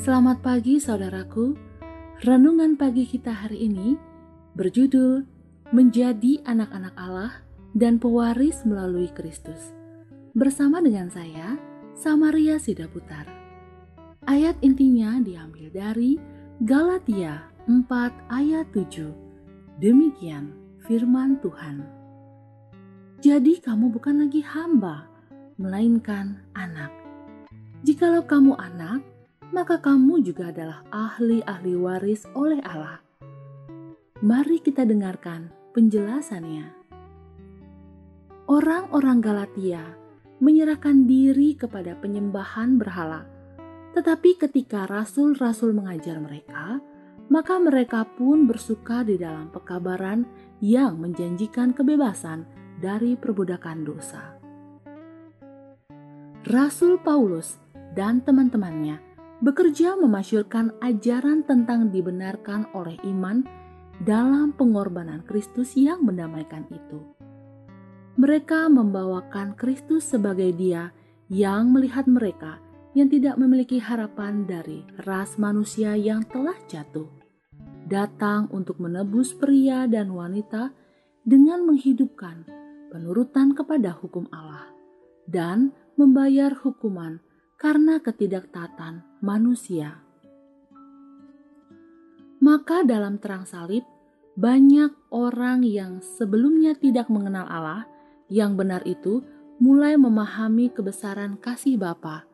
Selamat pagi saudaraku. Renungan pagi kita hari ini berjudul Menjadi Anak-anak Allah dan Pewaris melalui Kristus. Bersama dengan saya, Samaria Sidaputar. Ayat intinya diambil dari Galatia 4 ayat 7. Demikian firman Tuhan. Jadi kamu bukan lagi hamba, melainkan anak Jikalau kamu anak, maka kamu juga adalah ahli-ahli waris oleh Allah. Mari kita dengarkan penjelasannya. Orang-orang Galatia menyerahkan diri kepada penyembahan berhala, tetapi ketika rasul-rasul mengajar mereka, maka mereka pun bersuka di dalam pekabaran yang menjanjikan kebebasan dari perbudakan dosa. Rasul Paulus dan teman-temannya bekerja memasyurkan ajaran tentang dibenarkan oleh iman dalam pengorbanan Kristus yang mendamaikan itu. Mereka membawakan Kristus sebagai Dia yang melihat mereka yang tidak memiliki harapan dari ras manusia yang telah jatuh, datang untuk menebus pria dan wanita dengan menghidupkan penurutan kepada hukum Allah dan membayar hukuman karena ketidaktaatan manusia. Maka dalam terang salib, banyak orang yang sebelumnya tidak mengenal Allah yang benar itu mulai memahami kebesaran kasih Bapa.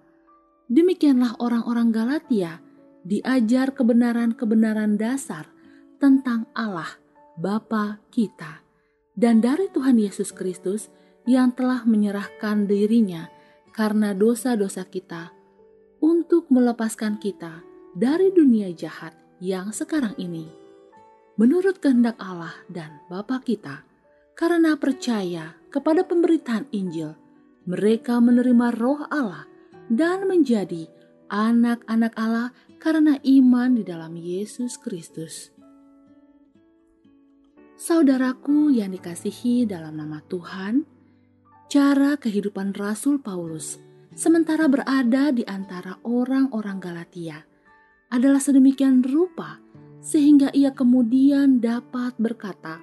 Demikianlah orang-orang Galatia diajar kebenaran-kebenaran dasar tentang Allah, Bapa kita, dan dari Tuhan Yesus Kristus yang telah menyerahkan dirinya karena dosa-dosa kita untuk melepaskan kita dari dunia jahat yang sekarang ini. Menurut kehendak Allah dan Bapa kita, karena percaya kepada pemberitaan Injil, mereka menerima roh Allah dan menjadi anak-anak Allah karena iman di dalam Yesus Kristus. Saudaraku yang dikasihi dalam nama Tuhan, cara kehidupan Rasul Paulus sementara berada di antara orang-orang Galatia adalah sedemikian rupa sehingga ia kemudian dapat berkata,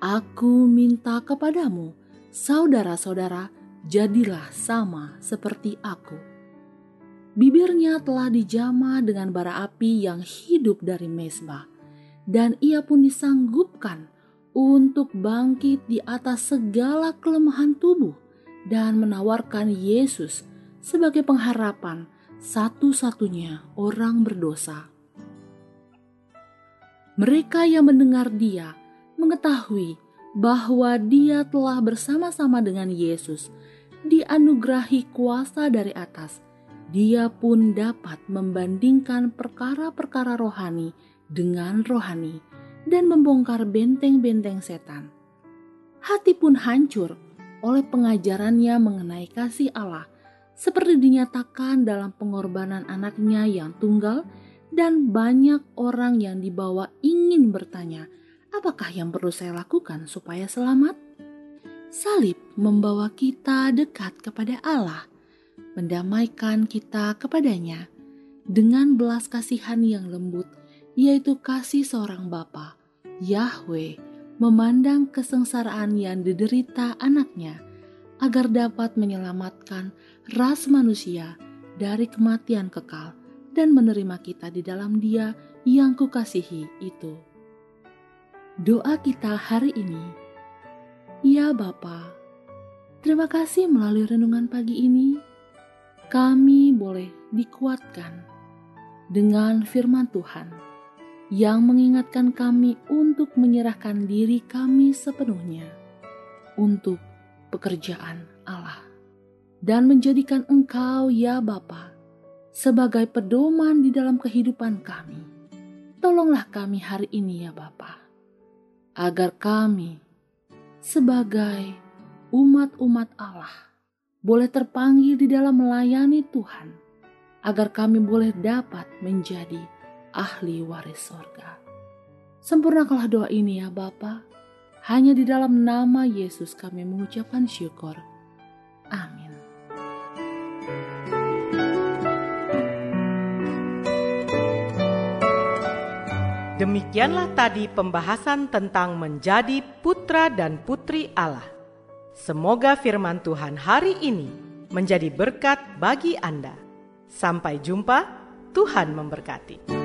"Aku minta kepadamu, saudara-saudara, jadilah sama seperti aku." Bibirnya telah dijama dengan bara api yang hidup dari mesbah, dan ia pun disanggupkan untuk bangkit di atas segala kelemahan tubuh dan menawarkan Yesus sebagai pengharapan satu-satunya orang berdosa. Mereka yang mendengar Dia mengetahui bahwa Dia telah bersama-sama dengan Yesus, dianugerahi kuasa dari atas. Dia pun dapat membandingkan perkara-perkara rohani dengan rohani dan membongkar benteng-benteng setan. Hati pun hancur oleh pengajarannya mengenai kasih Allah, seperti dinyatakan dalam pengorbanan anaknya yang tunggal, dan banyak orang yang dibawa ingin bertanya, "Apakah yang perlu saya lakukan supaya selamat?" Salib membawa kita dekat kepada Allah, mendamaikan kita kepadanya dengan belas kasihan yang lembut yaitu kasih seorang bapa, Yahweh, memandang kesengsaraan yang diderita anaknya agar dapat menyelamatkan ras manusia dari kematian kekal dan menerima kita di dalam dia yang kukasihi itu. Doa kita hari ini, Ya Bapa, terima kasih melalui renungan pagi ini, kami boleh dikuatkan dengan firman Tuhan yang mengingatkan kami untuk menyerahkan diri kami sepenuhnya untuk pekerjaan Allah. dan menjadikan Engkau, ya Bapa, sebagai pedoman di dalam kehidupan kami. Tolonglah kami hari ini ya Bapa, agar kami sebagai umat-umat Allah boleh terpanggil di dalam melayani Tuhan, agar kami boleh dapat menjadi ahli waris sorga. Sempurnakanlah doa ini ya Bapa. Hanya di dalam nama Yesus kami mengucapkan syukur. Amin. Demikianlah tadi pembahasan tentang menjadi putra dan putri Allah. Semoga firman Tuhan hari ini menjadi berkat bagi Anda. Sampai jumpa, Tuhan memberkati.